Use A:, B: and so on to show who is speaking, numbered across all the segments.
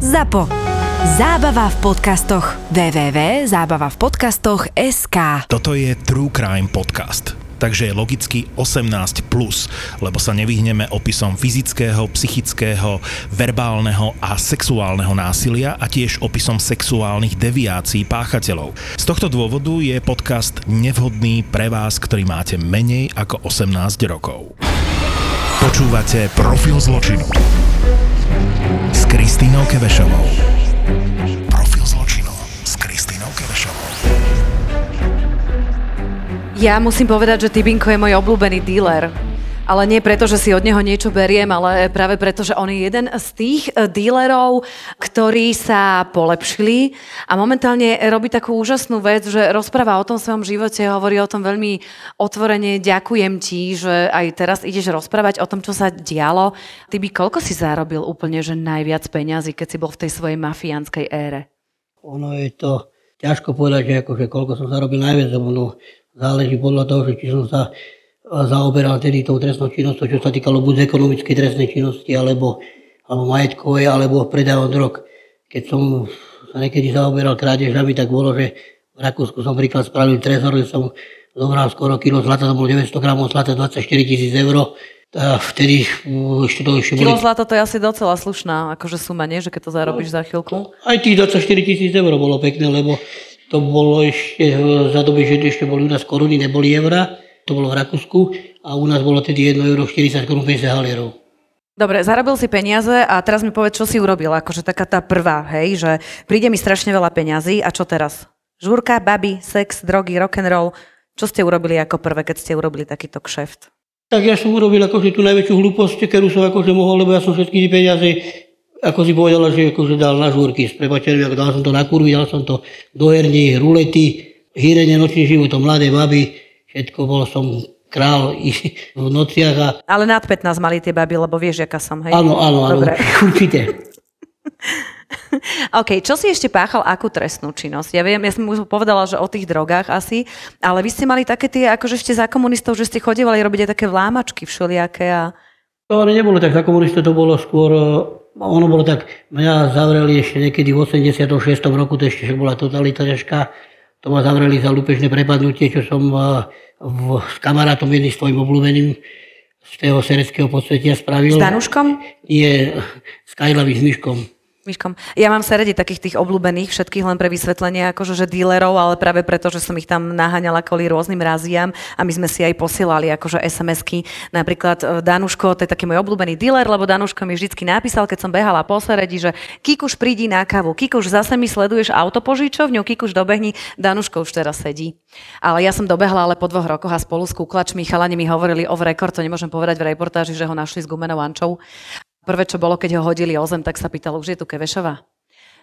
A: ZAPO. Zábava v podcastoch. www.zábavavpodcastoch.sk
B: Toto je True Crime Podcast. Takže je logicky 18+, plus, lebo sa nevyhneme opisom fyzického, psychického, verbálneho a sexuálneho násilia a tiež opisom sexuálnych deviácií páchateľov. Z tohto dôvodu je podcast nevhodný pre vás, ktorý máte menej ako 18 rokov. Počúvate Profil zločinu Kristínou Kevešovou. Profil zločinu s Kristínou Kevešovou.
C: Ja musím povedať, že Tibinko je môj obľúbený dealer. Ale nie preto, že si od neho niečo beriem, ale práve preto, že on je jeden z tých eh, dílerov, ktorí sa polepšili a momentálne robí takú úžasnú vec, že rozpráva o tom svojom živote, hovorí o tom veľmi otvorene. Ďakujem ti, že aj teraz ideš rozprávať o tom, čo sa dialo. Ty by koľko si zarobil úplne, že najviac peňazí, keď si bol v tej svojej mafiánskej ére?
D: Ono je to ťažko povedať, že akože koľko som zarobil najviac, lebo no, záleží podľa toho, že či som sa zaoberal tedy tou trestnou činnosťou, čo sa týkalo buď ekonomickej trestnej činnosti, alebo, alebo majetkovej, alebo predajom drog. Keď som sa niekedy zaoberal krádežami, tak bolo, že v Rakúsku som príklad spravil trezor, že som zobral skoro kilo zlata, to bolo 900 gramov zlata, 24 tisíc eur. A vtedy ešte to ešte
C: Kilo
D: boli...
C: zlata to je asi docela slušná akože suma, nie? Že keď to zarobíš za chvíľku.
D: Aj tých 24 tisíc eur bolo pekné, lebo to bolo ešte za doby, že ešte boli u nás koruny, neboli eurá. To bolo v Rakúsku a u nás bolo tedy 1 euro 40 korun 50 halierov.
C: Dobre, zarobil si peniaze a teraz mi povedz, čo si urobil. Akože taká tá prvá, hej, že príde mi strašne veľa peňazí a čo teraz? Žúrka, baby, sex, drogy, rock'n'roll. Čo ste urobili ako prvé, keď ste urobili takýto kšeft?
D: Tak ja som urobil akože tú najväčšiu hlúposť, ktorú som akože mohol, lebo ja som všetky tie peniaze, ako si povedala, že akože dal na žúrky s prepačením, ako dal som to na kurvy, dal som to do herní, rulety, hýrenie nočných životov, mladé baby, všetko bol som král i v nociach a
C: Ale nad 15 mali tie baby, lebo vieš, aká som, hej?
D: áno, áno, áno,
C: Dobre.
D: určite.
C: OK, čo si ešte páchal, akú trestnú činnosť? Ja viem, ja som už povedala, že o tých drogách asi, ale vy ste mali také tie, akože ešte za komunistov, že ste chodívali robiť aj také vlámačky všelijaké a...
D: To ale nebolo tak za komunistov, to bolo skôr, e, ono bolo tak, mňa zavreli ešte niekedy v 86. roku, to ešte bola totalita ťažká, to ma zavreli za lúpežné prepadnutie, čo som e, v, s kamarátom jedným svojim obľúbeným z toho sereckého podsvetia spravil.
C: S Danuškom?
D: Nie, s Kajlavým Myškom.
C: Myškom. Ja mám seredi takých tých obľúbených, všetkých len pre vysvetlenie, akože že dílerov, ale práve preto, že som ich tam naháňala kvôli rôznym raziam a my sme si aj posielali akože SMS-ky. Napríklad e, Danuško, to je taký môj obľúbený dealer, lebo Danuško mi vždycky napísal, keď som behala po seredi, že Kikuš prídi na kávu, Kikuš zase mi sleduješ autopožičovňu, Kikuš dobehni, Danuško už teraz sedí. Ale ja som dobehla ale po dvoch rokoch a spolu s kúklačmi chalani mi hovorili o record, to nemôžem povedať v reportáži, že ho našli s gumenou ančou. Prvé, čo bolo, keď ho hodili o zem, tak sa pýtal, už je tu Kevešová?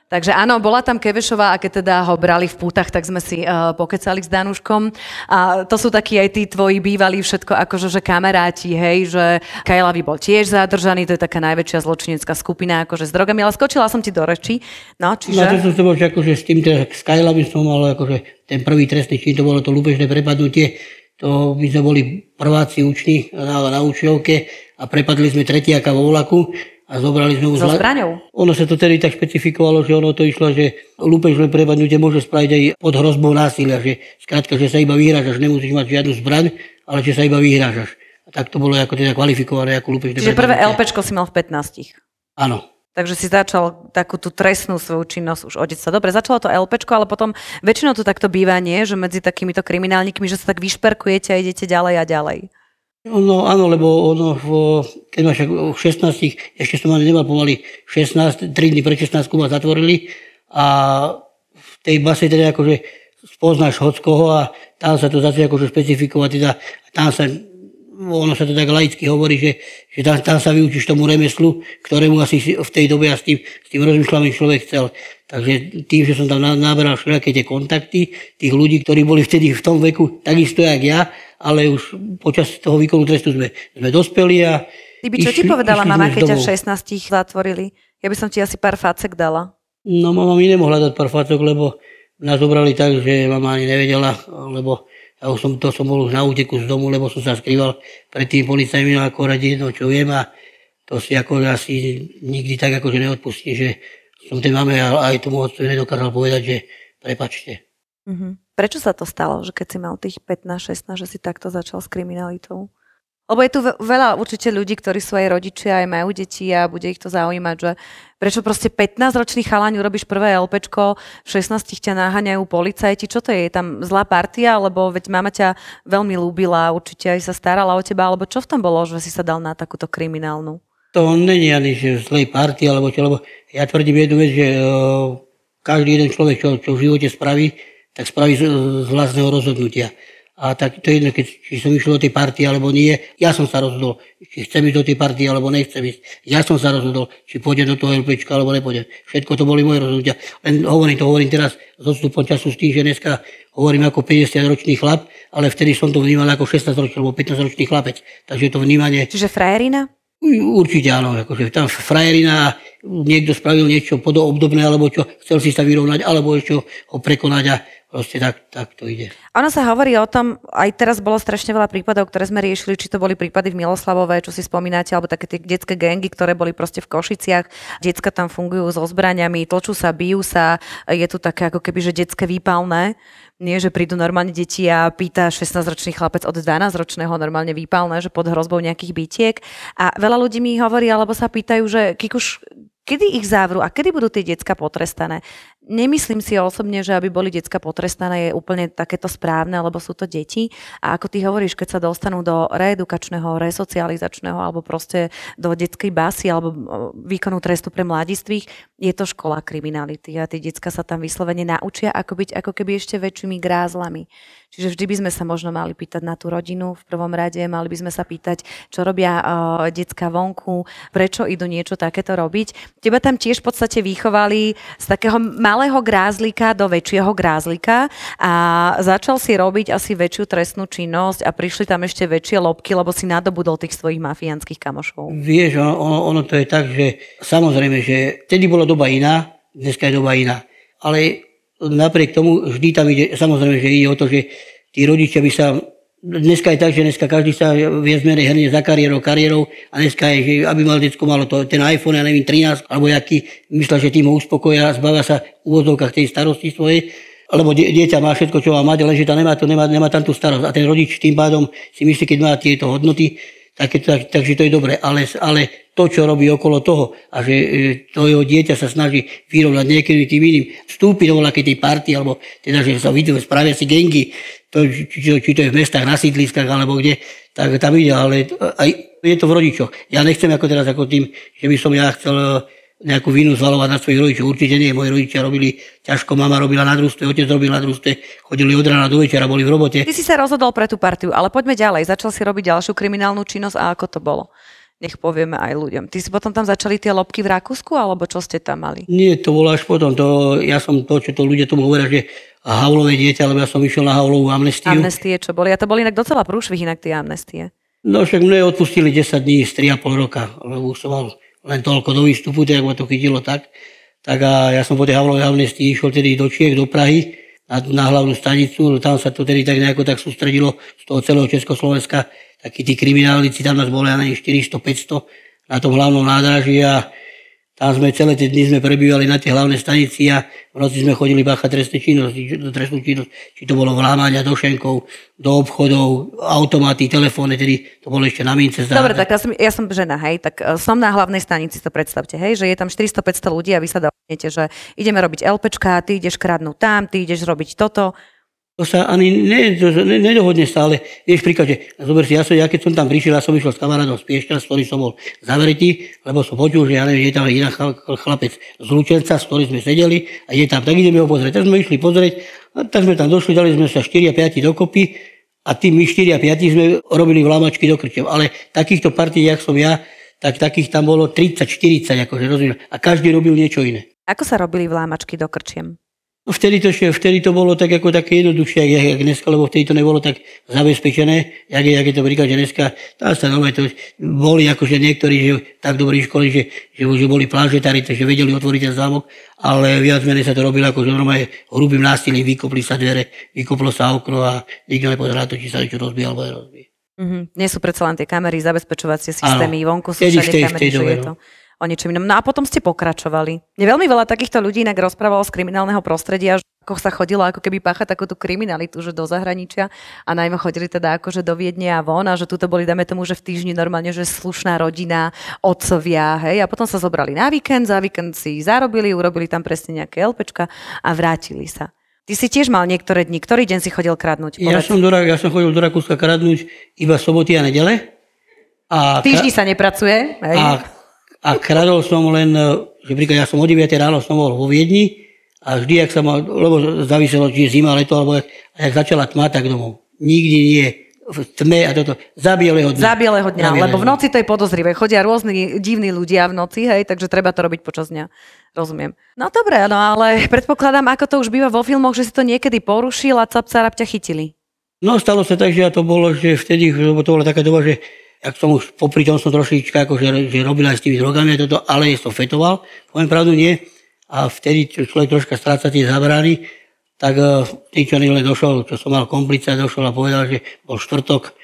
C: Takže áno, bola tam Kevešová a keď teda ho brali v pútach, tak sme si uh, pokecali s Danuškom. A to sú takí aj tí tvoji bývalí všetko akože že kamaráti, hej, že Kajlavi bol tiež zadržaný, to je taká najväčšia zločinecká skupina akože s drogami, ale skočila som ti do reči. No, čiže...
D: Na to som bol, že akože s tým teda s Kajlami som mal akože ten prvý trestný čin, to bolo to lúpežné prepadnutie, to my sme boli prváci uční na, na učňovke a prepadli sme tretiaka vo vlaku a zobrali sme už...
C: So zbraňou?
D: Ono sa to tedy tak špecifikovalo, že ono to išlo, že lúpežné prepadnutie môže spraviť aj pod hrozbou násilia, že skrátka, že sa iba vyhrážaš, nemusíš mať žiadnu zbraň, ale že sa iba vyhrážaš. A tak to bolo ako teda kvalifikované ako lúpežné
C: Čiže prvé. LPčko si mal v 15.
D: Áno.
C: Takže si začal takú tú trestnú svoju činnosť už od detstva. Dobre, začalo to LPčko, ale potom väčšinou to takto býva, nie? Že medzi takýmito kriminálnikmi, že sa tak vyšperkujete a idete ďalej a ďalej.
D: No áno, lebo ono, v, keď máš v 16, ešte som ani nemal pomaly 16, 3 dní pred 16 ma zatvorili a v tej base teda akože spoznáš hockoho a tam sa to začne akože špecifikovať, teda tam sa, ono sa to tak laicky hovorí, že, že tam, tam sa vyučíš tomu remeslu, ktorému asi si v tej dobe a s tým, s tým rozmýšľavým človek chcel. Takže tým, že som tam na- naberal všetky tie kontakty, tých ľudí, ktorí boli vtedy v tom veku, takisto jak ja, ale už počas toho výkonu trestu sme, sme dospeli a
C: by čo ti
D: išli-
C: povedala
D: išli
C: mama, keď ťa v
D: domov.
C: 16 zatvorili? Ja by som ti asi pár facek dala.
D: No mama mi nemohla dať pár facok, lebo nás zobrali tak, že mama ani nevedela, lebo ja už som, to som bol už na úteku z domu, lebo som sa skrýval pred tým policajmi no ako radi jedno, čo viem a to si ako asi nikdy tak akože neodpustí, že som tej mame a aj tomu otcovi nedokázal povedať, že prepačte.
C: Uh-huh. Prečo sa to stalo, že keď si mal tých 15-16, že si takto začal s kriminalitou? Lebo je tu veľa určite ľudí, ktorí sú aj rodičia, aj majú deti a bude ich to zaujímať, že prečo proste 15-ročný chalaň urobíš prvé LPčko, v 16 ťa naháňajú policajti, čo to je? Je tam zlá partia, lebo veď mama ťa veľmi ľúbila, určite aj sa starala o teba, alebo čo v tom bolo, že si sa dal na takúto kriminálnu?
D: To není ani zlej partii, alebo čo, lebo ja tvrdím jednu vec, že uh, každý jeden človek, čo, čo v živote spraví, tak spraví z, z vlastného rozhodnutia. A tak to je jedno, keď, či som išiel do tej partie alebo nie. Ja som sa rozhodol, či chcem ísť do tej partie alebo nechcem ísť. Ja som sa rozhodol, či pôjdem do toho LPčka alebo nepôjdem. Všetko to boli moje rozhodnutia. Len hovorím to, hovorím teraz s odstupom času s tým, že dneska hovorím ako 50-ročný chlap, ale vtedy som to vnímal ako 16-ročný alebo 15-ročný chlapec. Takže to vnímanie...
C: Čiže frajerina?
D: Určite áno, akože tam frajerina, niekto spravil niečo podobné, alebo čo, chcel si sa vyrovnať, alebo ešte ho prekonať a proste tak, tak to ide.
C: Ono sa hovorí o tom, aj teraz bolo strašne veľa prípadov, ktoré sme riešili, či to boli prípady v Miloslavove, čo si spomínate, alebo také tie detské gengy, ktoré boli proste v Košiciach. Decka tam fungujú so zbraniami, tlčú sa, bijú sa, je tu také ako keby, že detské výpalné. Nie, že prídu normálne deti a pýta 16-ročný chlapec od 12-ročného normálne výpalné, že pod hrozbou nejakých bytiek. A veľa ľudí mi hovorí, alebo sa pýtajú, že Kikuš, kedy ich závru a kedy budú tie decka potrestané. Nemyslím si osobne, že aby boli decka potrestané je úplne takéto správne, lebo sú to deti. A ako ty hovoríš, keď sa dostanú do reedukačného, resocializačného alebo proste do detskej basy alebo výkonu trestu pre mladistvých, je to škola kriminality a tie decka sa tam vyslovene naučia, ako byť ako keby ešte väčšími grázlami. Čiže vždy by sme sa možno mali pýtať na tú rodinu v prvom rade, mali by sme sa pýtať, čo robia uh, decka vonku, prečo idú niečo takéto robiť. Teba tam tiež v podstate vychovali z takého malého grázlika do väčšieho grázlika a začal si robiť asi väčšiu trestnú činnosť a prišli tam ešte väčšie lobky, lebo si nadobudol tých svojich mafiánskych kamošov.
D: Vieš, ono, ono to je tak, že samozrejme, že vtedy bola doba iná, dneska je doba iná. Ale napriek tomu vždy tam ide, samozrejme, že ide o to, že tí rodičia by sa Dneska je tak, že dneska každý sa viac menej herne za kariérou, kariérou a dneska je, že aby mal detsko malo to, ten iPhone, ja neviem, 13 alebo jaký, myslel, že tým ho uspokoja, zbavia sa v úvodzovkách tej starosti svojej, lebo dieťa má všetko, čo má mať, ale že tam nemá, to, nemá, nemá tam tú starosť. A ten rodič tým pádom si myslí, keď má tieto hodnoty, tak, tak, takže to je dobre. Ale, ale to, čo robí okolo toho a že e, to jeho dieťa sa snaží vyrovnať niekedy tým iným, vstúpiť do nejakej tej party, alebo teda, že sa vidú, spravia si gengy, to, či, či, to je v mestách, na sídliskách, alebo kde, tak tam ide, ale aj je to v rodičoch. Ja nechcem ako teraz ako tým, že by som ja chcel e, nejakú vinu zvalovať na svojich rodičov. Určite nie, moji rodičia robili ťažko, mama robila na družstve, otec robil na družstve, chodili od rána do večera, boli v robote.
C: Ty si sa rozhodol pre tú partiu, ale poďme ďalej. Začal si robiť ďalšiu kriminálnu činnosť a ako to bolo? Nech povieme aj ľuďom. Ty si potom tam začali tie lobky v Rakúsku, alebo čo ste tam mali?
D: Nie, to bolo až potom. To, ja som to, čo to ľudia tomu hovoria, že Havlové dieťa, lebo ja som išiel na Havlovú amnestiu.
C: Amnestie, čo boli? A to boli inak docela prúšvih inak tie amnestie.
D: No však mne odpustili 10 dní z 3,5 roka, lebo som mal len toľko do výstupu, tak ma to chytilo tak. Tak a ja som po tej Havlovej amnestii išiel tedy do Čiech, do Prahy, na, na hlavnú stanicu, no tam sa to tedy tak nejako tak sústredilo z toho celého Československa, takí tí kriminálnici, tam nás boli, ja 400-500 na tom hlavnom nádraží a tam sme celé tie dny sme prebývali na tie hlavné stanici a v noci sme chodili báchať trestné činnosti, trestnú činnosť, či to bolo vlámania do šenkov, do obchodov, automaty, telefóny, tedy to bolo ešte na mince.
C: Dobre, tak ja som, ja som žena, hej, tak e, som na hlavnej stanici, to predstavte, hej, že je tam 400-500 ľudí a vy sa dohodnete, že ideme robiť LPčka, ty ideš kradnúť tam, ty ideš robiť toto
D: to sa ani ne, to, ne, nedohodne stále. Vieš, príklad, že zober si, ja, som, ja keď som tam prišiel, ja som išiel s kamarátom z Piešťa, s ktorým som bol zavretý, lebo som počul, že ja neviem, je tam iná chlapec z Lučenca, s ktorým sme sedeli a je tam, tak ideme ho pozrieť. Tak sme išli pozrieť, a tak sme tam došli, dali sme sa 4 a 5 dokopy a tým my 4 a 5 sme robili vlámačky do krčev. Ale takýchto partí, jak som ja, tak takých tam bolo 30-40, akože rozumiem. A každý robil niečo iné.
C: Ako sa robili vlámačky do krčiem?
D: No vtedy to, vtedy to bolo tak ako také jednoduchšie, jak, jak dneska, lebo vtedy to nebolo tak zabezpečené, jak je, jak je to príklad, že dneska, tá sa nové to boli akože niektorí, že tak dobrí školy, že, že, že boli plážetári, takže vedeli otvoriť ten zámok, ale viac menej sa to robilo ako že normálne hrubým násilím, vykopli sa dvere, vykoplo sa okno a nikto nepozeral to, či sa niečo rozbije alebo nerozbije.
C: Mm-hmm. Nie sú predsa len tie kamery, zabezpečovacie systémy, vonku sú všade kamery, že je to... No o niečom inom. No a potom ste pokračovali. Mne veľmi veľa takýchto ľudí inak rozprávalo z kriminálneho prostredia, ako sa chodilo ako keby páchať takúto kriminalitu, že do zahraničia a najmä chodili teda akože do Viedne a von a že tuto boli, dáme tomu, že v týždni normálne, že slušná rodina, otcovia, hej, a potom sa zobrali na víkend, za víkend si zarobili, urobili tam presne nejaké LPčka a vrátili sa. Ty si tiež mal niektoré dni, ktorý deň si chodil kradnúť?
D: Ja som, do, ja som chodil do Rakúska kradnúť iba soboty a nedele.
C: A Týždni sa nepracuje. Hej.
D: A, a kradol som len, že príklad, ja som o 9 ráno som bol vo Viedni a vždy, ak sa mal, lebo záviselo, či je zima, leto, alebo ak, ak začala tma, tak domov. Nikdy nie v tme a toto, za bieleho dňa.
C: Za bieleho dňa, za lebo v noci to je podozrivé. Chodia rôzni divní ľudia v noci, hej, takže treba to robiť počas dňa. Rozumiem. No dobre, no ale predpokladám, ako to už býva vo filmoch, že si to niekedy porušil a cap ťa chytili.
D: No stalo sa tak, že ja to bolo, že vtedy, lebo to bola taká doba, že ak som už popri tom som trošička akože, že robil aj s tými drogami a toto, ale to fetoval, poviem pravdu nie. A vtedy človek troška stráca tie zabrány, tak uh, len došol, čo som mal komplica, došol a povedal, že bol štvrtok,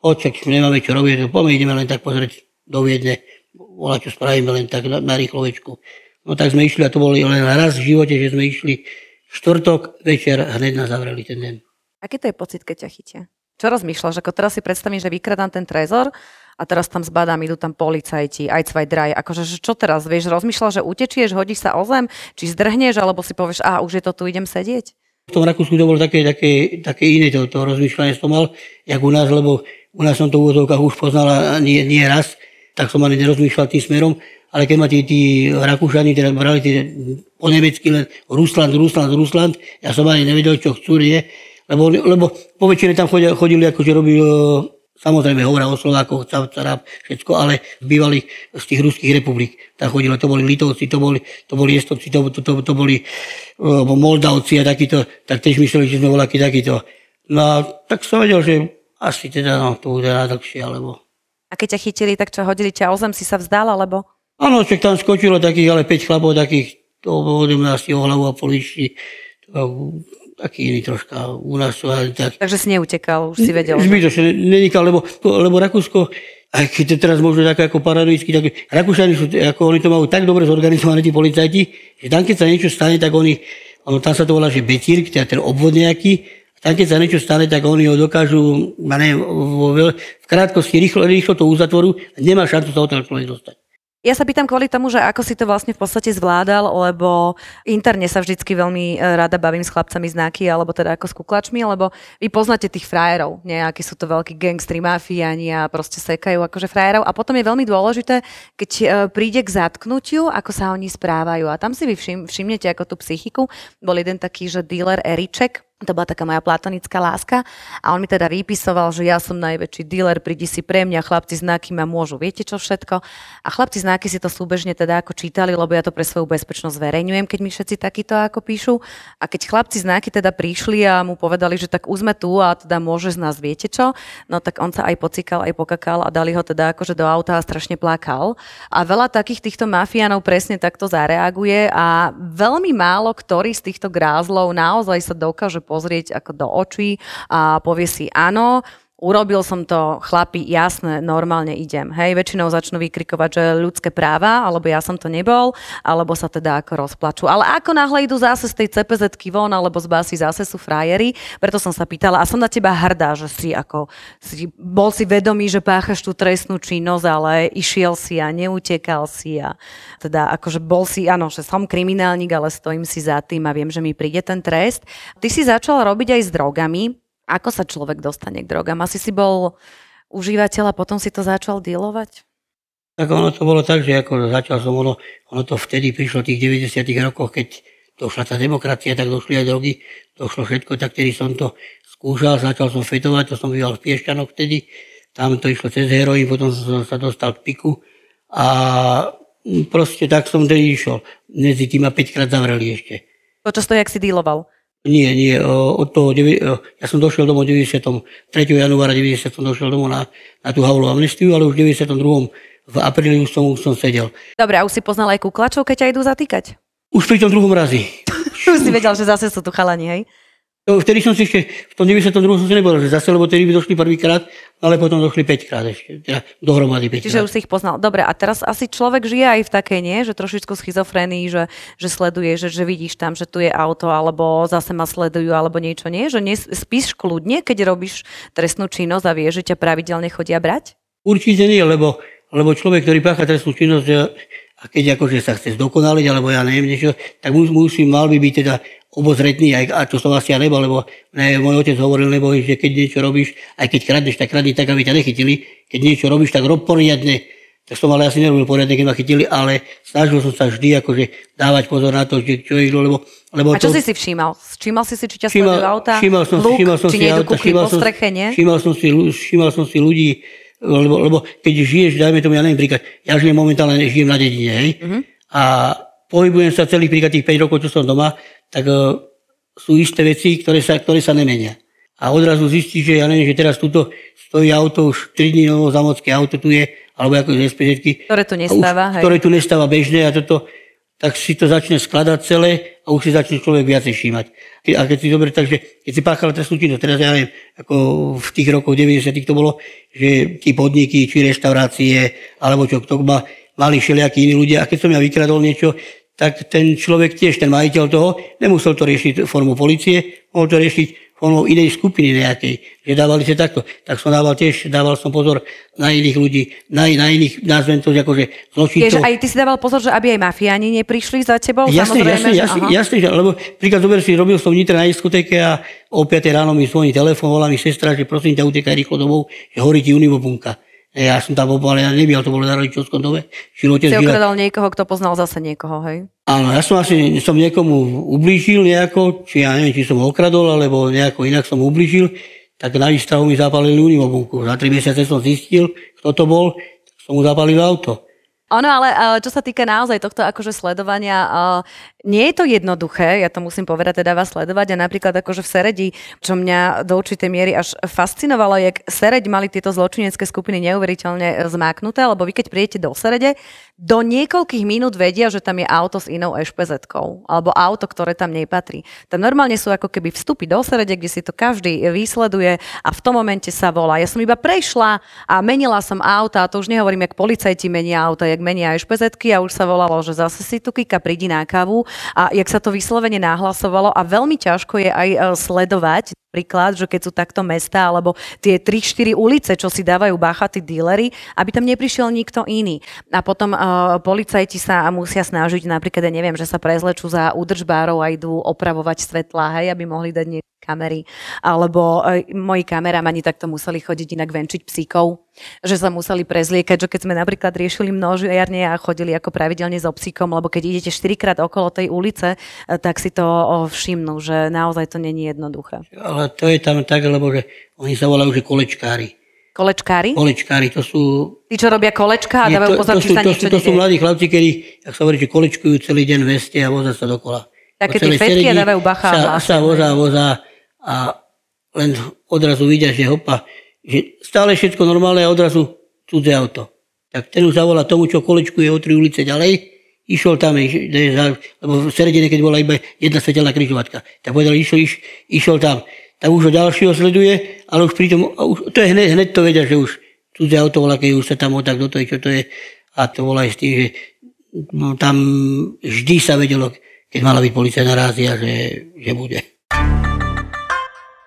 D: očak, nemáme čo robiť, poďme ideme len tak pozrieť do Viedne, volá, čo spravíme len tak na, na rýchlovečku. No tak sme išli a to boli len raz v živote, že sme išli štvrtok večer hneď nás zavreli ten deň.
C: Aký to je pocit, keď ťa chytia? Čo rozmýšľaš? Ako teraz si predstavím, že vykradám ten trezor a teraz tam zbadám, idú tam policajti, aj cvaj draj. Akože, že čo teraz? Vieš, rozmýšľaš, že utečieš, hodíš sa o zem, či zdrhneš, alebo si povieš, a už je to tu, idem sedieť?
D: V tom Rakúsku to bolo také, také, také iné to, to rozmýšľanie som mal, jak u nás, lebo u nás som to v úvodovkách už poznal nie, nie raz, tak som ani nerozmýšľal tým smerom, ale keď ma tí, tí Rakúšani teda brali tí, po nemecky len Rusland, Rusland, Rusland, ja som ani nevedel, čo chcú, nie, lebo, lebo po väčšine tam chodili, chodili akože robili, samozrejme hovoria o Slovákoch, Carab, všetko, ale bývali z tých ruských republik. Tam chodili, to boli Litovci, to boli, to boli Estovci, to, to, to, to boli uh, Moldavci a takýto, tak tiež mysleli, že sme aký takýto. No a tak som vedel, že asi teda no, to bude najdlhšie, alebo...
C: A keď ťa chytili, tak čo, hodili ťa o zem, si sa vzdal, alebo?
D: Áno, však tam skočilo takých, ale 5 chlapov takých, to mňa asi o hlavu a poličky taký iný troška u nás aj tak.
C: Takže si neutekal, už si vedel.
D: Zbytočne nenikal, lebo, lebo Rakúsko, aj keď to teraz možno také ako paranoicky, tak Rakúšani sú, ako oni to majú tak dobre zorganizované, tí policajti, že tam keď sa niečo stane, tak oni, ono, tam sa to volá, že Betírk, teda ten obvod nejaký, tam keď sa niečo stane, tak oni ho dokážu, neviem, v krátkosti rýchlo, rýchlo to uzatvoru, nemá šancu sa od toho človek dostať.
C: Ja sa pýtam kvôli tomu, že ako si to vlastne v podstate zvládal, lebo interne sa vždycky veľmi e, rada bavím s chlapcami znaky, alebo teda ako s kuklačmi, lebo vy poznáte tých frajerov, nejakí sú to veľkí gangstri, mafiáni a proste sekajú akože frajerov. A potom je veľmi dôležité, keď e, príde k zatknutiu, ako sa oni správajú. A tam si vy všim, všimnete ako tú psychiku. Bol jeden taký, že dealer Eriček, to bola taká moja platonická láska a on mi teda vypisoval, že ja som najväčší dealer, prídi si pre mňa, chlapci znaky ma môžu, viete čo všetko. A chlapci znaky si to súbežne teda ako čítali, lebo ja to pre svoju bezpečnosť zverejňujem, keď mi všetci takýto ako píšu. A keď chlapci znaky teda prišli a mu povedali, že tak uzme tu a teda môže z nás, viete čo, no tak on sa aj pocikal, aj pokakal a dali ho teda akože do auta a strašne plakal. A veľa takých týchto mafiánov presne takto zareaguje a veľmi málo ktorý z týchto grázlov naozaj sa dokáže pozrieť ako do očí a povie si áno, urobil som to, chlapi, jasné, normálne idem. Hej, väčšinou začnú vykrikovať, že ľudské práva, alebo ja som to nebol, alebo sa teda ako rozplačú. Ale ako náhle idú zase z tej cpz von, alebo z basy zase sú frajery, preto som sa pýtala a som na teba hrdá, že si ako, si, bol si vedomý, že páchaš tú trestnú činnosť, ale išiel si a neutekal si a teda akože bol si, áno, že som kriminálnik, ale stojím si za tým a viem, že mi príde ten trest. Ty si začal robiť aj s drogami, ako sa človek dostane k drogám? Asi si bol užívateľ a potom si to začal dealovať?
D: Tak ono to bolo tak, že ako začal som, ono, ono to vtedy prišlo v tých 90 rokoch, keď došla tá demokracia, tak došli aj drogy, došlo všetko, tak tedy som to skúšal, začal som fetovať, to som býval v Piešťanoch vtedy, tam to išlo cez heroín, potom som sa dostal k piku a proste tak som tedy išiel. Medzi tým ma 5 krát zavreli ešte.
C: Počas toho, jak si dealoval?
D: Nie, nie, od toho, ja som došiel domov 90. 3. januára 90. som došiel domov na, na tú havlu amnestiu, ale už v 92. v apríli už som, už som sedel.
C: Dobre, a už si poznal aj kuklačov, keď ťa idú zatýkať?
D: Už pri tom druhom razi.
C: už si vedel, že zase sú tu chalani, hej?
D: To, vtedy som si ešte, v tom 92. som si nebol, že zase, lebo tedy by došli prvýkrát, ale potom došli 5 krát ešte, teda dohromady 5
C: Čiže
D: krát.
C: už si ich poznal. Dobre, a teraz asi človek žije aj v takej, nie? Že trošičku schizofrénii, že, že sleduje, že, že vidíš tam, že tu je auto, alebo zase ma sledujú, alebo niečo, nie? Že spíš kľudne, keď robíš trestnú činnosť a vieš, že ťa pravidelne chodia brať?
D: Určite nie, lebo, lebo človek, ktorý pácha trestnú činnosť a- keď akože sa chce zdokonaliť, alebo ja neviem niečo, tak mus, musí, mal by byť teda obozretný, aj, a čo som asi ja nebol, lebo ne, môj otec hovoril, nebo, že keď niečo robíš, aj keď kradneš, tak kradni tak, aby ťa nechytili. Keď niečo robíš, tak rob poriadne. Tak som ale asi nerobil poriadne, keď ma chytili, ale snažil som sa vždy akože dávať pozor na to, že čo išlo, lebo, lebo
C: A čo
D: to,
C: si si všímal? Všímal si si, či ťa sledujú auta?
D: všímal som,
C: Luk,
D: všímal som
C: či
D: si auta, všímal
C: streche, nie?
D: Všímal som si, všímal som si ľudí, lebo, lebo keď žiješ, dajme tomu, ja neviem, príklad, ja žijem momentálne, žijem na dedine, hej,
C: Mhm.
D: a pohybujem sa celých príklad tých 5 rokov, čo som doma, tak uh, sú isté veci, ktoré sa, ktoré sa nemenia. A odrazu zistíš, že ja neviem, že teraz tuto stojí auto už 3 dní novo zamocké auto tu je, alebo ako z sps
C: Ktoré tu nestáva, hej.
D: Ktoré tu nestáva bežné a toto, tak si to začne skladať celé a už si začne človek viacej všímať. A keď si dobre, takže keď si páchal trestnú činnosť, teraz ja neviem, ako v tých rokoch 90 to bolo, že tí podniky, či reštaurácie, alebo čo, kto ma, mali všelijakí iní ľudia. A keď som ja vykradol niečo, tak ten človek tiež, ten majiteľ toho, nemusel to riešiť formou policie, mohol to riešiť formou inej skupiny nejakej, že dávali sa takto. Tak som dával tiež, dával som pozor na iných ľudí, na, na iných, nazvem to, že akože
C: Vieš,
D: zločincov.
C: aj ty si dával pozor, že aby aj mafiáni neprišli za tebou?
D: Jasne, jasne, jasne, jasne, lebo príklad zober si, robil som v Nitre na diskotéke a o 5 ráno mi zvoní telefón, volá mi sestra, že prosím ťa, utekaj rýchlo domov, že horí ti univobunka. Ja som tam bol, ale ja nebiel, to bolo na rodičovskom dome.
C: Si okradal niekoho, kto poznal zase niekoho, hej?
D: Áno, ja som asi som niekomu ublížil nejako, či ja neviem, či som ho okradol, alebo nejako inak som ublížil, tak na výstrahu mi zapálili univobunku. Za 3 mesiace som zistil, kto to bol, tak som mu zapálil auto.
C: Ono, ale ale čo sa týka naozaj tohto akože sledovania, uh, nie je to jednoduché, ja to musím povedať, teda vás sledovať a napríklad akože v Seredi, čo mňa do určitej miery až fascinovalo, jak Sereď mali tieto zločinecké skupiny neuveriteľne zmáknuté, lebo vy keď prídete do Serede, do niekoľkých minút vedia, že tam je auto s inou ešpz alebo auto, ktoré tam nepatrí. Tam normálne sú ako keby vstupy do Serede, kde si to každý vysleduje a v tom momente sa volá. Ja som iba prešla a menila som auta, a to už nehovorím, jak policajti menia auta, jak menia špz a už sa volalo, že zase si tu Kika prídi na kávu a jak sa to vyslovene nahlasovalo a veľmi ťažko je aj e, sledovať príklad, že keď sú takto mesta alebo tie 3-4 ulice, čo si dávajú bacha tí dílery, aby tam neprišiel nikto iný. A potom uh, policajti sa musia snažiť napríklad, ja neviem, že sa prezlečú za údržbárov a idú opravovať svetlá, hej, aby mohli dať niekto kamery. Alebo uh, moji kameramani takto museli chodiť inak venčiť psíkov, že sa museli prezliekať, že keď sme napríklad riešili množiarne a chodili ako pravidelne so psíkom, lebo keď idete 4 krát okolo tej ulice, eh, tak si to všimnú, že naozaj to není jednoduché.
D: Ale to je tam tak, lebo že oni sa volajú, že kolečkári.
C: Kolečkári?
D: Kolečkári, to sú
C: Tí, čo robia kolečka a dávajú
D: to,
C: pozor,
D: to,
C: či
D: sú,
C: sa
D: to,
C: niečo
D: sú, to sú mladí chlapci, ktorí, ak sa hovorí, že kolečkujú celý deň v veste a vozia sa dokola.
C: Také tie fetky a dávajú bacha
D: Sa, sa vozá, vozá a len odrazu vidia, že hopa, že stále všetko normálne a odrazu cudzie auto. Tak ten už zavolá tomu, čo kolečkuje o tri ulice ďalej, išiel tam, iš, lebo v Seredine, keď bola iba jedna svetelná križovatka, tak povedal, išiel, iš, išiel tam. Tak už ho ďalšieho sleduje, ale už pritom, už, to je hneď, hneď to vedia, že už cudzie auto volá, keď už sa tam tak do toho, čo to je. A to volá aj s tým, že no, tam vždy sa vedelo, keď mala byť policajná rázia, že, že bude.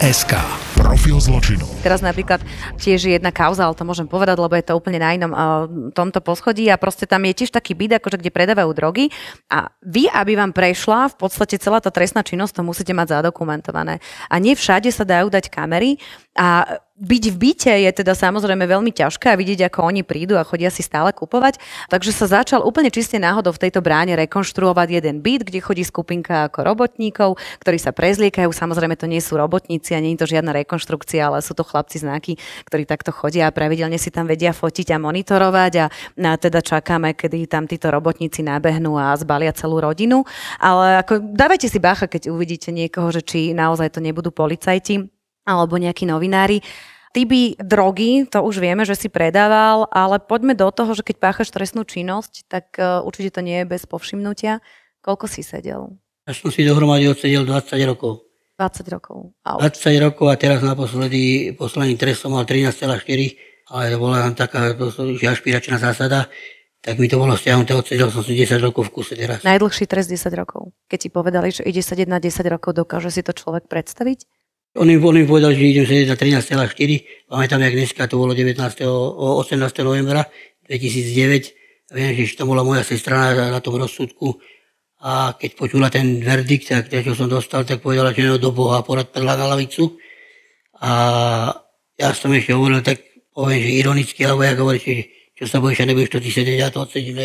B: SK.
C: Profil zločinu. Teraz napríklad tiež je jedna kauza, ale to môžem povedať, lebo je to úplne na inom uh, tomto poschodí a proste tam je tiež taký byt, akože kde predávajú drogy a vy, aby vám prešla v podstate celá tá trestná činnosť, to musíte mať zadokumentované. A nie všade sa dajú dať kamery a byť v byte je teda samozrejme veľmi ťažké a vidieť, ako oni prídu a chodia si stále kupovať. Takže sa začal úplne čiste náhodou v tejto bráne rekonštruovať jeden byt, kde chodí skupinka ako robotníkov, ktorí sa prezliekajú. Samozrejme to nie sú robotníci a nie je to žiadna rekonštrukcia, ale sú to chlapci znaky, ktorí takto chodia a pravidelne si tam vedia fotiť a monitorovať a, a teda čakáme, kedy tam títo robotníci nabehnú a zbalia celú rodinu. Ale ako, dávajte si bacha, keď uvidíte niekoho, že či naozaj to nebudú policajti alebo nejakí novinári. Tyby drogy, to už vieme, že si predával, ale poďme do toho, že keď páchaš trestnú činnosť, tak uh, určite to nie je bez povšimnutia. Koľko si sedel?
D: Ja som si dohromady odsedel 20 rokov.
C: 20 rokov.
D: Au. 20 rokov a teraz naposledy, posledný trest som mal 13,4, ale to bola taká to, že ašpiračná zásada, tak mi to bolo stiahnuté, odsedel som si 10 rokov v kuse teraz.
C: Najdlhší trest 10 rokov. Keď ti povedali, že ide sedieť na 10 rokov, dokáže si to človek predstaviť?
D: On im, on im že idem sedieť na 13,4. Pamätám, jak dneska to bolo 19. 18. novembra 2009. Viem, že to bola moja sestra na, na tom rozsudku. A keď počula ten verdikt, tak čo som dostal, tak povedala, že no do Boha porad predla na lavicu. A ja som ešte hovoril, tak poviem, že ironicky, alebo ja hovorím, že čo sa bojíš a nebudeš to ty sedieť, ja to odsedím.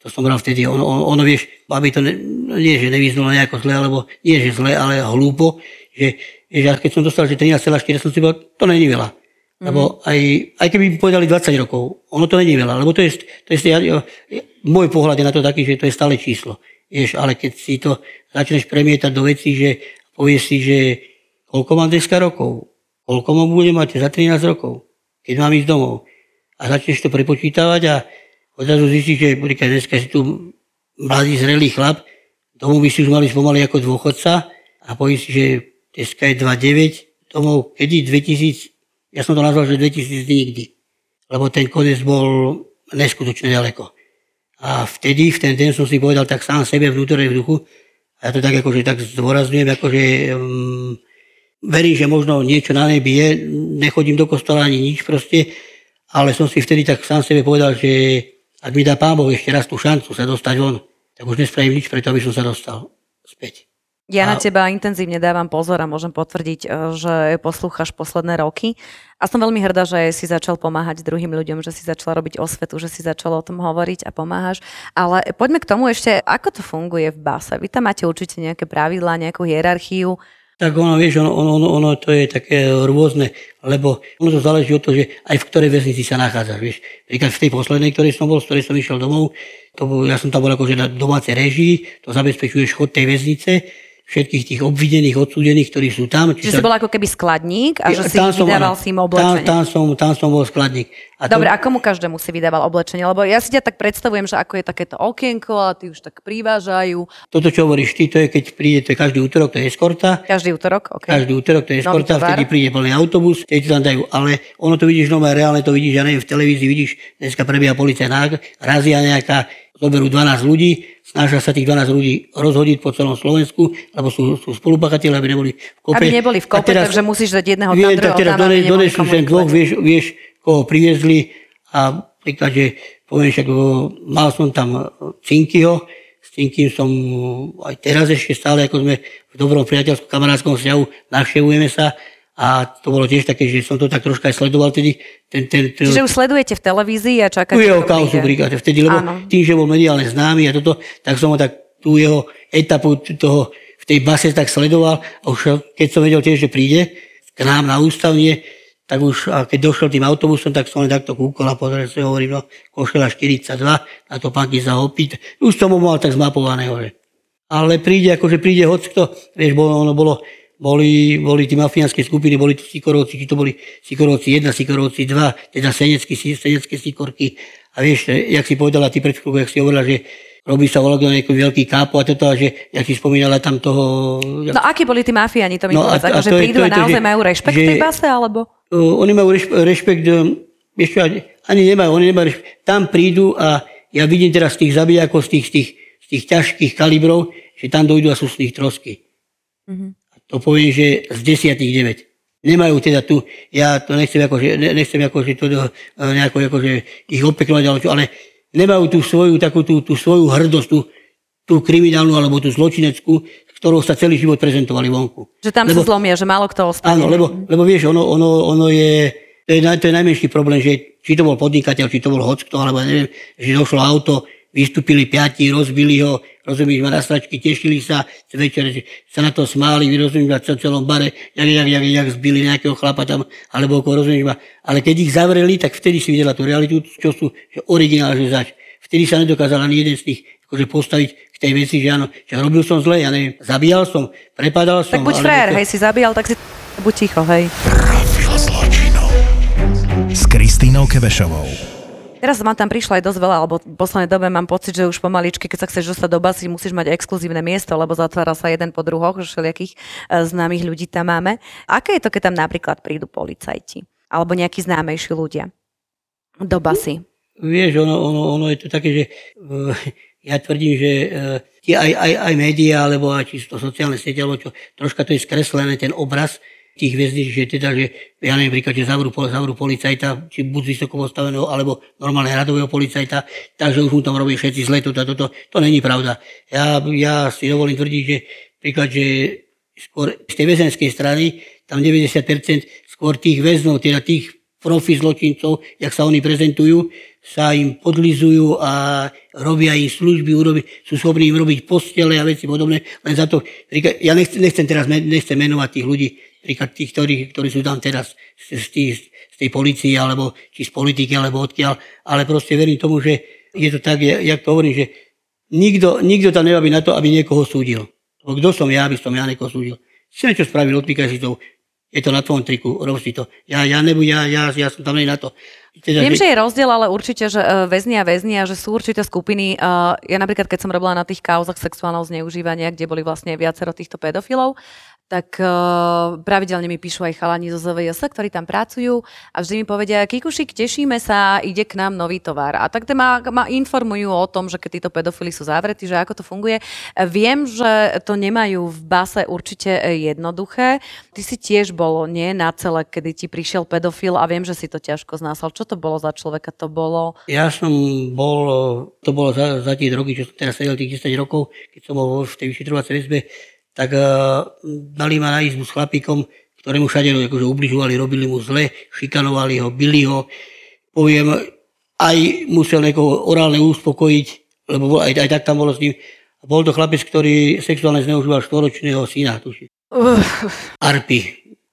D: To som bral vtedy, ono, ono, ono vieš, aby to ne, nie, že nevyznulo nejako zle, alebo nie, že zle, ale hlúpo, že že keď som dostal, že 13,4 som si povedal, to není veľa. Mm. Lebo aj, aj keby mi povedali 20 rokov, ono to není veľa, lebo to je, to je ja, ja, môj pohľad je na to taký, že to je stále číslo. Vieš, ale keď si to začneš premietať do veci, že povieš si, že koľko mám dneska rokov, koľko mám bude mať za 13 rokov, keď mám ísť domov. A začneš to prepočítavať a odrazu zistíš, že dneska si tu mladý, zrelý chlap, domov by si už mali spomaly ako dôchodca a povieš si, že dneska je 2,9, domov, kedy 2000, ja som to nazval, že 2000 nikdy, lebo ten konec bol neskutočne ďaleko. A vtedy, v ten deň som si povedal tak sám sebe vnútorne v duchu, a ja to tak akože tak zdôrazňujem, akože um, verím, že možno niečo na nebi je, nechodím do kostola ani nič proste, ale som si vtedy tak sám sebe povedal, že ak mi dá Pán Boh ešte raz tú šancu sa dostať von, tak už nespravím nič preto, aby som sa dostal späť.
C: Ja na teba intenzívne dávam pozor a môžem potvrdiť, e, že poslúchaš posledné roky. A som veľmi hrdá, že si začal pomáhať druhým ľuďom, že si začal robiť osvetu, že si začal o tom hovoriť a pomáhaš. Ale poďme k tomu ešte, ako to funguje v base. Vy tam máte určite nejaké pravidlá, nejakú hierarchiu.
D: Tak ono, vieš, ono, ono, ono to je také rôzne, lebo ono to záleží od toho, že aj v ktorej väznici sa nachádzaš, vieš. Príklad v tej poslednej, ktorej som bol, z ktorej som išiel domov, to bol, ja som tam bol akože na domácej režii, to zabezpečuješ chod tej väznice, všetkých tých obvidených, odsúdených, ktorí sú tam.
C: Či Čiže sa... si bol ako keby skladník a že si tam som, vydával si im
D: oblečenie. Tam, tam, som, tam som bol skladník.
C: A Dobre, to... a komu každému si vydával oblečenie? Lebo ja si ťa tak predstavujem, že ako je takéto okienko a ty už tak privážajú.
D: Toto, čo hovoríš ty, to je keď príde, to je každý útorok, to je eskorta.
C: Každý útorok, ok.
D: Každý útorok, to je eskorta, vtedy príde plný autobus, keď tam dajú, ale ono to vidíš nové, reálne to vidíš, ja neviem, v televízii vidíš, dneska prebieha policia razia nejaká, zoberú 12 ľudí, snažia sa tých 12 ľudí rozhodiť po celom Slovensku, lebo sú, sú spolupachatelia, aby neboli v kope.
C: Aby neboli v kope, teraz, takže musíš dať jedného vie, tam,
D: tak teraz donesú sem dvoch, vieš, vieš, koho priviezli a príklad, že poviem však, mal som tam Cinkyho, s Cinkym som aj teraz ešte stále, ako sme v dobrom priateľskom kamarátskom vzťahu, navštevujeme sa A to bolo tiež také, že som to tak troška aj sledoval tedy. Ten, ten, ten,
C: Čiže už sledujete v televízii a čakáte,
D: tu jeho kauzu príklad vtedy, lebo
C: Áno.
D: tým, že bol mediálne známy a toto, tak som ho tak tú jeho etapu toho v tej base tak sledoval a už keď som vedel tiež, že príde k nám na ústavnie, tak už a keď došiel tým autobusom, tak som len takto kúkol a pozrel si hovorím, no košela 42, na to pánky sa opýt. Už som ho mal tak zmapovaného, že. Ale príde, akože príde hoc kto, vieš, bolo, ono bolo, boli, boli tie mafiánske skupiny, boli to Sikorovci, či to boli Sikorovci 1, Sikorovci 2, teda Senecké, senecké Sikorky. A vieš, jak si povedala ty pred chvíľkou, jak si hovorila, že robí sa volok nejaký veľký kápo a toto, a že, jak si spomínala tam toho...
C: No akí boli tí mafiáni, to mi
D: No a-
C: povedz,
D: a
C: akože prídu a
D: to,
C: naozaj
D: že-
C: majú rešpekt
D: že-
C: tej base, alebo?
D: Uh, oni majú rešpe, rešpekt, um, vieš čo, ani, nemajú, oni nemajú rešpekt. Tam prídu a ja vidím teraz z tých zabijakov, z tých, z tých, z tých ťažkých kalibrov, že tam dojdu a sú z nich trosky.
C: Mhm.
D: To poviem, že z desiatých 9. Nemajú teda tu, ja to nechcem ako, že, ne- nechcem ako, že to do, eh, nejako, ako, že ich opeklovať, ale, čo, ale nemajú tú svoju, takú tú, tú svoju hrdosť, tú, tú kriminálnu alebo tú zločineckú, ktorou sa celý život prezentovali vonku.
C: Že tam
D: Lebo-
C: sa zlomia, že málo kto ostane.
D: Áno, lebo, lebo vieš, ono, ono, ono je, to je, to je najmenší problém, že či to bol podnikateľ, či to bol hockto, alebo neviem, že došlo auto, vystúpili piati, rozbili ho, rozumieš ma na stračky, tešili sa, večer sa na to smáli, rozumieš ma, v celom bare, jak, jak, jak, jak zbili nejakého chlapa tam, alebo ako rozumieš ma. Ale keď ich zavreli, tak vtedy si videla tú realitu, čo sú že originál, že zač. Vtedy sa nedokázal ani jeden z nich akože postaviť k tej veci, že áno, že robil som zle, ja neviem, zabíjal som, prepadal som.
C: Tak buď frajer,
D: to-
C: hej, si zabíjal, tak si buď ticho, hej.
B: S Kristínou Kevešovou.
C: Teraz ma tam prišlo aj dosť veľa, alebo v poslednej dobe mám pocit, že už pomaličky, keď sa chceš dostať do basy, musíš mať exkluzívne miesto, lebo zatvára sa jeden po druhoch, že všelijakých e, známych ľudí tam máme. Aké je to, keď tam napríklad prídu policajti? Alebo nejakí známejší ľudia do basy?
D: Vieš, ono, ono, ono je to také, že uh, ja tvrdím, že uh, tie aj, aj, aj médiá, alebo aj čisto sociálne siete, alebo čo, troška to je skreslené, ten obraz tých väzníc, že teda, že ja neviem, príklad, že zavrú, zavrú policajta, či buď vysoko postaveného, alebo normálne radového policajta, takže už mu tam robí všetci zle, toto, toto, to není pravda. Ja, ja si dovolím tvrdiť, že príklad, že skôr z tej väzenskej strany, tam 90% skôr tých väznov, teda tých profi zločincov, jak sa oni prezentujú, sa im podlizujú a robia im služby, urobi, sú schopní im robiť postele a veci podobné. Len za to, ja nechcem, nechcem teraz nechcem menovať tých ľudí, príklad tých, ktorí, ktorí sú tam teraz z, tých, z tej policie, alebo či z politiky, alebo odkiaľ, ale proste verím tomu, že je to tak, ja- jak to hovorím, že nikto, nikto tam byť na to, aby niekoho súdil. Kto som ja, aby som ja niekoho súdil. Si niečo spravil, odpíkaj si to, je to na tvojom triku, rob si to. Ja, ja nebudem, ja, ja, ja som tam nie na to. Teda,
C: Viem, že je rozdiel, ale určite, že e, väzni a väzni a že sú určité skupiny. e, Ja napríklad, keď som robila na tých kauzach sexuálneho zneužívania, kde boli vlastne viacero týchto pedofilov, tak uh, pravidelne mi píšu aj chalani zo ZVS, ktorí tam pracujú a vždy mi povedia, Kikušik, tešíme sa, ide k nám nový tovar. A tak ma, ma informujú o tom, že keď títo pedofily sú zavretí, že ako to funguje. Viem, že to nemajú v base určite jednoduché. Ty si tiež bolo, nie, na celé, kedy ti prišiel pedofil a viem, že si to ťažko znásal. Čo to bolo za človeka? To bolo...
D: Ja som bol, to bolo za, za tie roky, čo som teraz sedel tých 10 rokov, keď som bol v tej vyšetrovacej väzbe, tak uh, dali ma na izbu s chlapíkom, ktorému všade akože ubližovali, robili mu zle, šikanovali ho, bili ho. Poviem, aj musel niekoho orálne uspokojiť, lebo aj, aj tak tam bolo s ním. Bol to chlapec, ktorý sexuálne zneužíval štvoročného syna, tuším. Arpy.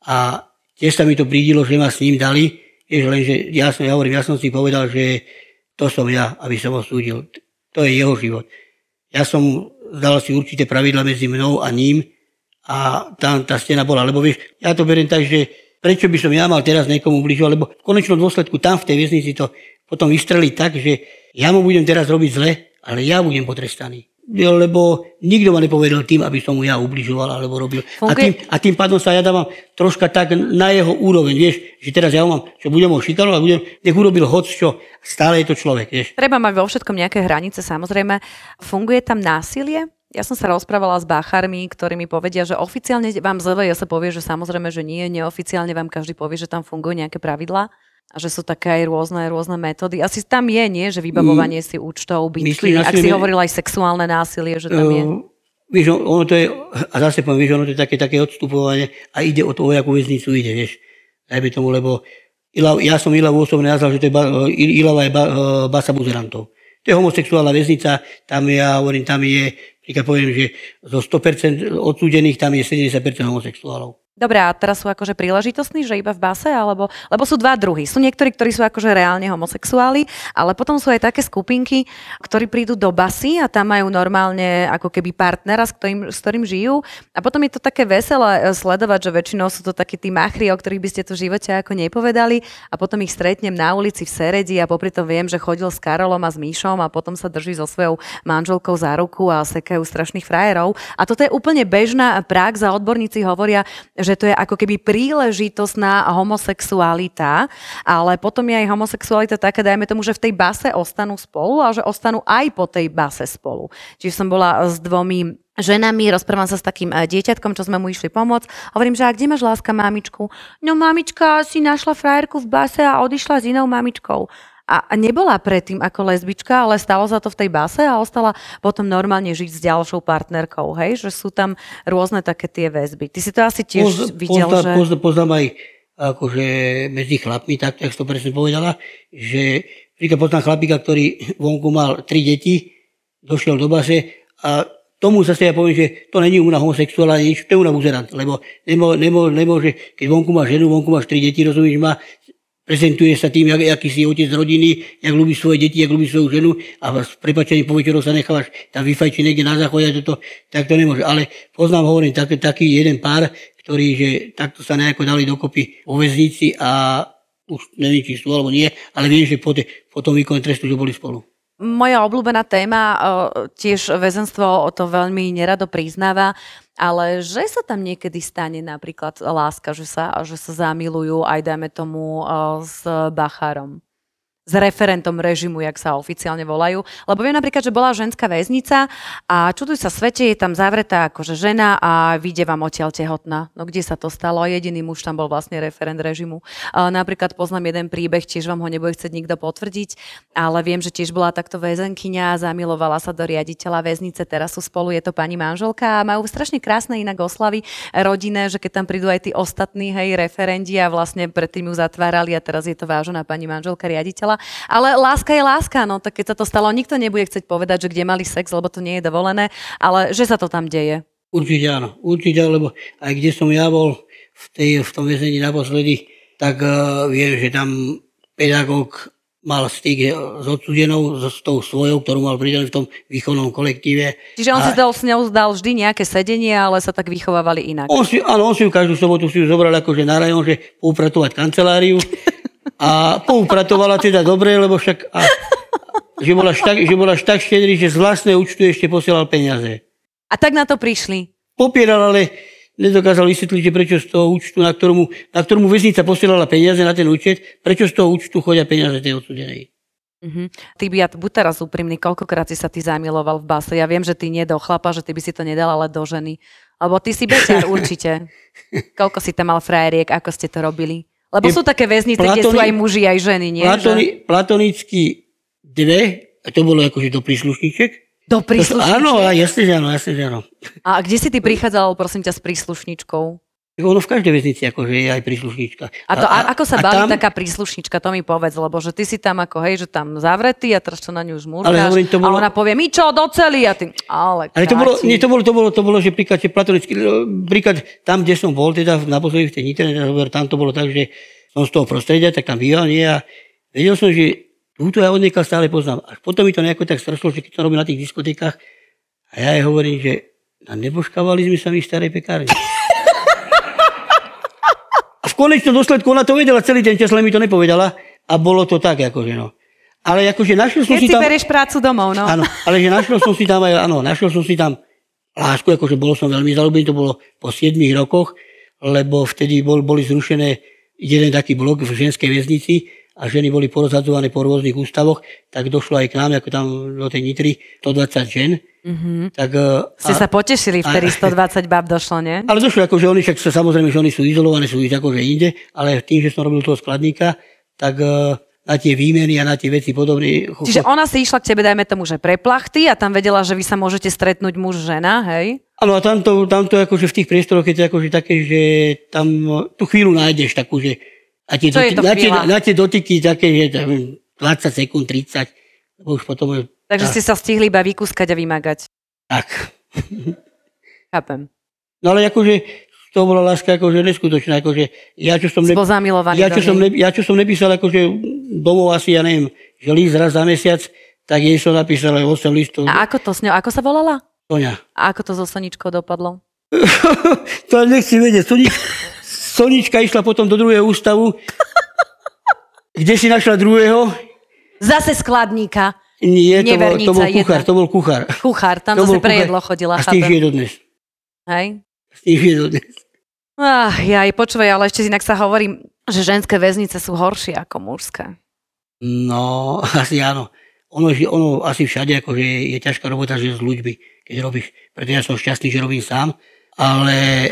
D: A tiež sa mi to prídilo, že ma s ním dali, vieš, lenže ja som, ja hovorím, ja som si povedal, že to som ja, aby som ho súdil. To je jeho život. Ja som dal si určité pravidla medzi mnou a ním a tam tá stena bola. Lebo vieš, ja to beriem tak, že prečo by som ja mal teraz niekomu ubližovať, lebo v konečnom dôsledku tam v tej väznici to potom vystrelí tak, že ja mu budem teraz robiť zle, ale ja budem potrestaný. Lebo nikto ma nepovedal tým, aby som mu ja ubližoval alebo robil. A tým, a tým pádom sa ja dávam troška tak na jeho úroveň, vieš, že teraz ja ho mám, že budem ho šikanovať, budem, nech urobil hoc čo, stále je to človek, vieš.
C: Treba mať vo všetkom nejaké hranice, samozrejme. Funguje tam násilie? Ja som sa rozprávala s bácharmi, ktorí mi povedia, že oficiálne vám ZVJ sa povie, že samozrejme, že nie, neoficiálne vám každý povie, že tam fungujú nejaké pravidlá a že sú také aj rôzne, rôzne metódy. Asi tam je, nie, že vybavovanie si účtov, bytky, ak si hovoril aj sexuálne násilie, že tam je.
D: Uh, Vieš, ono to je, a zase poviem, vieš, ono to je také, také odstupovanie a ide o to, o jakú väznicu ide, vieš. Dajme tomu, lebo Ilav, ja som Ilavu osobne nazval, že to je, Ilava je ba, basa buzerantov. To je homosexuálna väznica, tam ja hovorím, tam je, príklad poviem, že zo 100% odsúdených tam je 70% homosexuálov.
C: Dobre, a teraz sú akože príležitostní, že iba v base, alebo, lebo sú dva druhy. Sú niektorí, ktorí sú akože reálne homosexuáli, ale potom sú aj také skupinky, ktorí prídu do basy a tam majú normálne ako keby partnera, s ktorým, s ktorým žijú. A potom je to také veselé eh, sledovať, že väčšinou sú to takí tí machri, o ktorých by ste to v živote ako nepovedali a potom ich stretnem na ulici v Seredi a popri tom viem, že chodil s Karolom a s Míšom a potom sa drží so svojou manželkou za ruku a sekajú strašných frajerov. A toto je úplne bežná prax a odborníci hovoria, že to je ako keby príležitostná homosexualita, ale potom je aj homosexualita taká, dajme tomu, že v tej base ostanú spolu a že ostanú aj po tej base spolu. Čiže som bola s dvomi ženami, rozprávam sa s takým eh, dieťatkom, čo sme mu išli pomôcť. Hovorím, že a kde máš láska mamičku? No mamička si našla frajerku v base a odišla s inou mamičkou a nebola predtým ako lesbička, ale stalo sa to v tej base a ostala potom normálne žiť s ďalšou partnerkou, hej? Že sú tam rôzne také tie väzby. Ty si to asi tiež Poz, videl,
D: poznám,
C: že...
D: Poznám, poznám aj akože medzi chlapmi, tak, tak to presne povedala, že príklad poznám chlapíka, ktorý vonku mal tri deti, došiel do base a tomu zase ja poviem, že to není u homosexuál, ale nič, to je u buzerant, lebo nemô, nemô, nemôže, keď vonku máš ženu, vonku máš tri deti, rozumíš, má prezentuje sa tým, jak, aký si otec rodiny, jak ľúbi svoje deti, jak ľúbi svoju ženu a s prepačením po večeru sa nechávaš tam vyfajčiť niekde na záchode, toto, tak to nemôže. Ale poznám, hovorím, tak, taký jeden pár, ktorý, že takto sa nejako dali dokopy vo väznici a už neviem, či sú alebo nie, ale viem, že po, te, po tom výkone trestu, že boli spolu.
C: Moja obľúbená téma, tiež väzenstvo to veľmi nerado priznáva, ale že sa tam niekedy stane napríklad láska, že sa, že sa zamilujú aj dajme tomu s Bacharom s referentom režimu, jak sa oficiálne volajú. Lebo viem napríklad, že bola ženská väznica a čuduj sa svete, je tam zavretá akože žena a vyjde vám odtiaľ tehotná. No kde sa to stalo? Jediný muž tam bol vlastne referent režimu. Napríklad poznám jeden príbeh, tiež vám ho nebude chcieť nikto potvrdiť, ale viem, že tiež bola takto väzenkyňa, zamilovala sa do riaditeľa väznice, teraz sú spolu, je to pani manželka a majú strašne krásne inak oslavy rodinné, že keď tam prídu aj tí ostatní hej, referenti a vlastne predtým ju zatvárali a teraz je to vážená pani manželka riaditeľa povedala. Ale láska je láska, no tak keď sa to stalo, nikto nebude chcieť povedať, že kde mali sex, lebo to nie je dovolené, ale že sa to tam deje.
D: Určite áno, určite, lebo aj kde som ja bol v, tej, v tom väzení naposledy, tak uh, viem, že tam pedagóg mal styk s odsudenou, s tou svojou, ktorú mal pridanú v tom výchovnom kolektíve.
C: Čiže on a... si dal, s ňou zdal vždy nejaké sedenie, ale sa tak vychovávali inak.
D: On si, áno, on si ju každú sobotu si ju zobral akože na rajon, že poupratovať kanceláriu a poupratovala teda dobre, lebo však a, že bol až tak, že bol až tak štedrý, že z vlastného účtu ešte posielal peniaze.
C: A tak na to prišli?
D: Popieral, ale nedokázal vysvetliť, že prečo z toho účtu, na ktorom, na ktorom väznica posielala peniaze na ten účet, prečo z toho účtu chodia peniaze tej odsudenej.
C: Uh-huh. Ty by, ja buď teraz úprimný, koľkokrát si sa ty zamiloval v base? Ja viem, že ty nie do chlapa, že ty by si to nedal, ale do ženy. Lebo ty si beťar určite. Koľko si tam mal frajeriek, ako ste to robili? Lebo sú také väznice, platoni, kde sú aj muži, aj ženy, nie?
D: Platoni, že? Platonicky dve, a to bolo akože do príslušníček.
C: Do príslušníček?
D: Áno, jasne, že áno, jasne, že áno.
C: A kde si ty prichádzal, prosím ťa, s príslušničkou?
D: Ono v každej väznici akože je aj príslušnička.
C: A, to, a, a ako sa baví tam... taká príslušnička, to mi povedz, lebo že ty si tam ako, hej, že tam zavretý a teraz čo na ňu žmúrkáš ale hovorím, to bolo... a ona povie, my čo, doceli a ty, ale
D: Ale to bolo, nie, to bolo, to bolo, to bolo, že príklad, že platonicky, príklad tam, kde som bol, teda na v tej Nitre, tam to bolo tak, že som z toho prostredia, tak tam býval, nie, a vedel som, že túto ja od stále poznám. Až potom mi to nejako tak streslo, že keď to robím na tých diskotékach, a ja jej hovorím, že a neboškávali sme sa my v starej pekárni. V konečnom dôsledku ona to vedela celý ten čas, len mi to nepovedala a bolo to tak, akože no. Ale akože našiel som
C: Keď
D: si tam...
C: Si berieš prácu domov, no.
D: Áno, ale že našiel som si tam aj, áno, našiel som si tam lásku, akože bol som veľmi zalúbený, to bolo po 7 rokoch, lebo vtedy bol, boli zrušené jeden taký blok v ženskej väznici a ženy boli porozhadzované po rôznych ústavoch, tak došlo aj k nám, ako tam do tej Nitry, 120 žen.
C: Mm-hmm. Tak, e, Ste a, sa potešili, vtedy 120 bab došlo, nie?
D: Ale došlo, že oni však samozrejme, že oni sú izolované, sú už akože inde, ale tým, že som robil toho skladníka, tak e, na tie výmeny a na tie veci podobné.
C: Čiže ona si išla k tebe, dajme tomu, že pre plachty a tam vedela, že vy sa môžete stretnúť muž, žena, hej?
D: Áno, a tamto, tamto akože v tých priestoroch je to akože také, že tam tú chvíľu nájdeš takú, že a tie,
C: to
D: na, tie, na tie dotyky také, že tam 20 sekúnd, 30, lebo už potom.
C: Takže
D: tak,
C: ste sa stihli iba vykúskať a vymagať.
D: Tak.
C: Chápem.
D: No ale akože to bola láska akože neskutočná, akože ja čo som,
C: zamilovaný
D: ja, čo som, ne, ja čo som nepísal akože domov asi, ja neviem, že list raz za mesiac, tak jej som napísal aj 8 listov.
C: A ako to s ňou, ako sa volala?
D: Sonia.
C: A ako to so Soničkou dopadlo?
D: To nechci vedieť. Sonič, Sonička išla potom do druhého ústavu. Kde si našla druhého?
C: Zase skladníka.
D: Nie, to bol, to bol kuchár,
C: jedna.
D: to bol kuchár.
C: Kuchár, tam
D: To
C: zase
D: bol
C: pre
D: kuchár.
C: jedlo chodila,
D: A s tým žije dodnes.
C: Hej?
D: S tým žije dodnes.
C: Ah, ja aj počúvaj, ale ešte inak sa hovorí, že ženské väznice sú horšie ako mužské.
D: No, asi áno. Ono, ono asi všade akože je ťažká robota, že s ľuďmi, keď robíš. Preto ja som šťastný, že robím sám, ale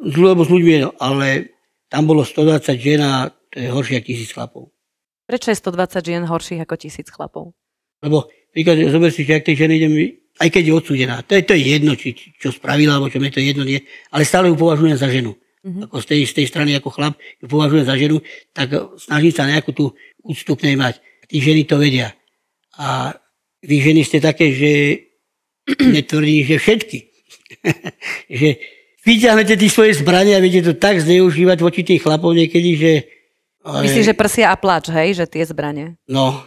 D: lebo s ľuďmi, ale tam bolo 120 žien a to je horšie ako tisíc chlapov.
C: Prečo je 120 žien horších ako tisíc chlapov?
D: Lebo príklad, zober si, že ak tej ženy idem, aj keď je odsúdená, to je, to je jedno, či, či- čo spravila, alebo čo mne to je jedno, nie, ale stále ju považujem za ženu.
C: Mhm.
D: Ako z tej, z tej strany ako chlap ju považujem za ženu, tak snažím sa nejakú tú úctu k nej mať. Tí ženy to vedia. A vy ženy ste také, že netvrdím, že všetky. že vyťahnete tie svoje zbrania a viete to tak zneužívať voči tých chlapov niekedy, že... ale-
C: Myslíš, že prsia a plač, hej, že tie zbranie?
D: No.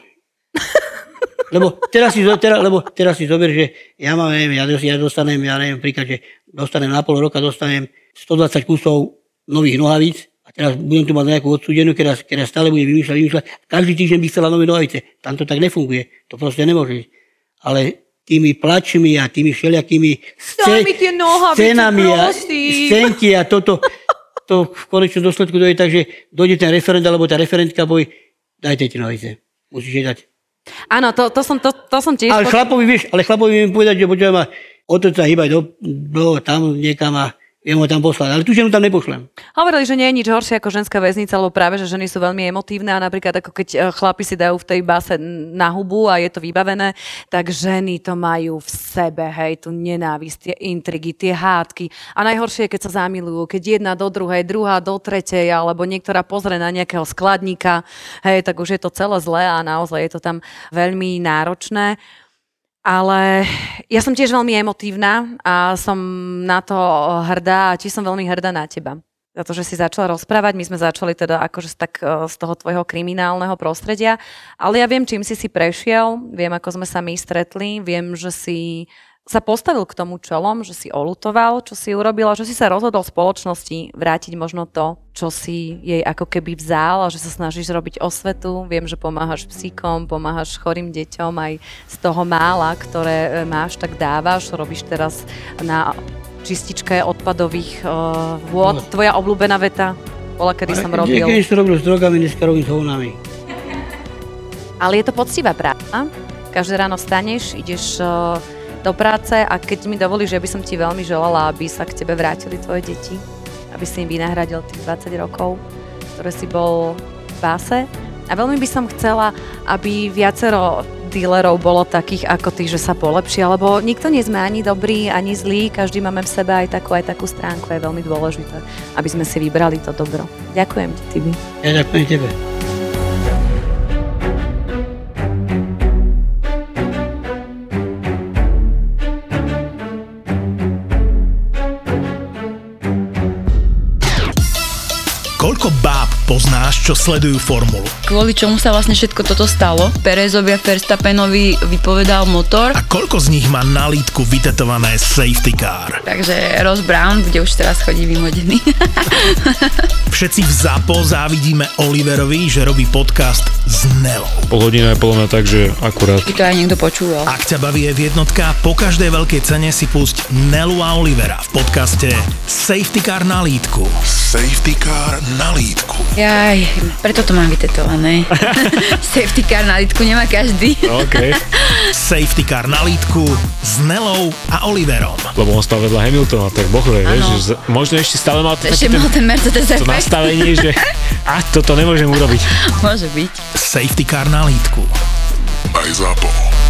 D: Lebo teraz si, zo- teraz, lebo teraz si zober, že ja mám, neviem, ja, ja dostanem, ja neviem, príklad, že dostanem na pol roka, dostanem 120 kusov nových nohavíc a teraz budem tu mať nejakú odsúdenú, ktorá, ktorá stále bude vymýšľať, vymýšľať. Každý týždeň by chcela nové nohavice. Tam to tak nefunguje. To proste nemôže. Ale tými plačmi a tými všelijakými
C: mi tie nohavice,
D: scénami a
C: prosím.
D: scénky a toto, to v konečnom dôsledku dojde tak, že dojde ten referent alebo tá referentka povie, dajte tie nohavice. Musíš jej dať.
C: Áno, to, to, som, to, to som tiež...
D: Ale chlapovi, vieš, ale chlapovi viem povedať, že počujem ma, otoč sa hýbať do, do, tam niekam a viem ho tam poslať. Ale tú ženu tam nepošlem.
C: Hovorili, že nie je nič horšie ako ženská väznica, lebo práve, že ženy sú veľmi emotívne a napríklad ako keď e, chlapi si dajú v tej base na hubu a je to vybavené, tak ženy to majú v sebe, hej, tú nenávisť, tie intrigy, tie hádky. A najhoršie je, keď sa zamilujú, keď jedna do druhej, druhá do tretej, alebo niektorá pozrie na nejakého skladníka, hej, tak už je to celé zlé a naozaj je to tam veľmi náročné. Ale ja som tiež veľmi emotívna a som na to hrdá a tiež som veľmi hrdá na teba. Za to, že si začala rozprávať, my sme začali teda akože tak, eh, z toho tvojho kriminálneho prostredia, ale ja viem, čím si si prešiel, viem, ako sme sa my stretli, viem, že si sa postavil k tomu čelom, že si olutoval, čo si urobil a že si sa rozhodol spoločnosti vrátiť možno to, čo si jej ako keby vzal a že sa snažíš robiť osvetu. Viem, že pomáhaš psíkom, pomáhaš chorým deťom aj z toho mála, ktoré e, máš, tak dávaš. Robíš teraz na čističke odpadových uh, vôd. Tvoja obľúbená veta bola, kedy som robil.
D: Keď som robil s drogami, dneska robím s hovnami.
C: Ale je to poctivá práca. Každé ráno staneš, ideš uh, do práce a keď mi dovolíš, ja by som ti veľmi želala, aby sa k tebe vrátili tvoje deti, aby si im vynahradil tých 20 rokov, ktoré si bol v báse. A veľmi by som chcela, aby viacero dílerov bolo takých ako ty, že sa polepšia, lebo nikto nie sme ani dobrý, ani zlý, každý máme v sebe aj takú, aj takú stránku, je veľmi dôležité, aby sme si vybrali to dobro. Ďakujem ti, Tibi.
D: Ja ďakujem tebe.
B: Poznáš, čo sledujú formulu?
E: Kvôli čomu sa vlastne všetko toto stalo? Perezovi a Verstappenovi vypovedal motor.
B: A koľko z nich má na lítku vytetované safety car?
E: Takže Ross Brown, kde už teraz chodí vymodený.
B: Všetci v ZAPO závidíme Oliverovi, že robí podcast s Nelou.
F: Pol hodina je podľa mňa tak, že akurát.
E: By to aj niekto počúval.
B: Ak ťa baví je jednotka, po každej veľkej cene si pusť Nelu a Olivera v podcaste Safety Car na lítku.
G: Safety car na lítku.
E: Jaj, preto to mám vytetované. Safety car na litku nemá každý.
F: OK.
B: Safety Car na lítku s Nelou a Oliverom.
F: Lebo on stal vedľa Hamiltona, tak boh vie, vieš, že možno ešte stále mal to
E: Ešte mal ten Mercedes
F: to nastavenie, že a toto nemôžem urobiť.
E: Môže byť.
B: Safety car na lítku.
G: Aj ZAPO.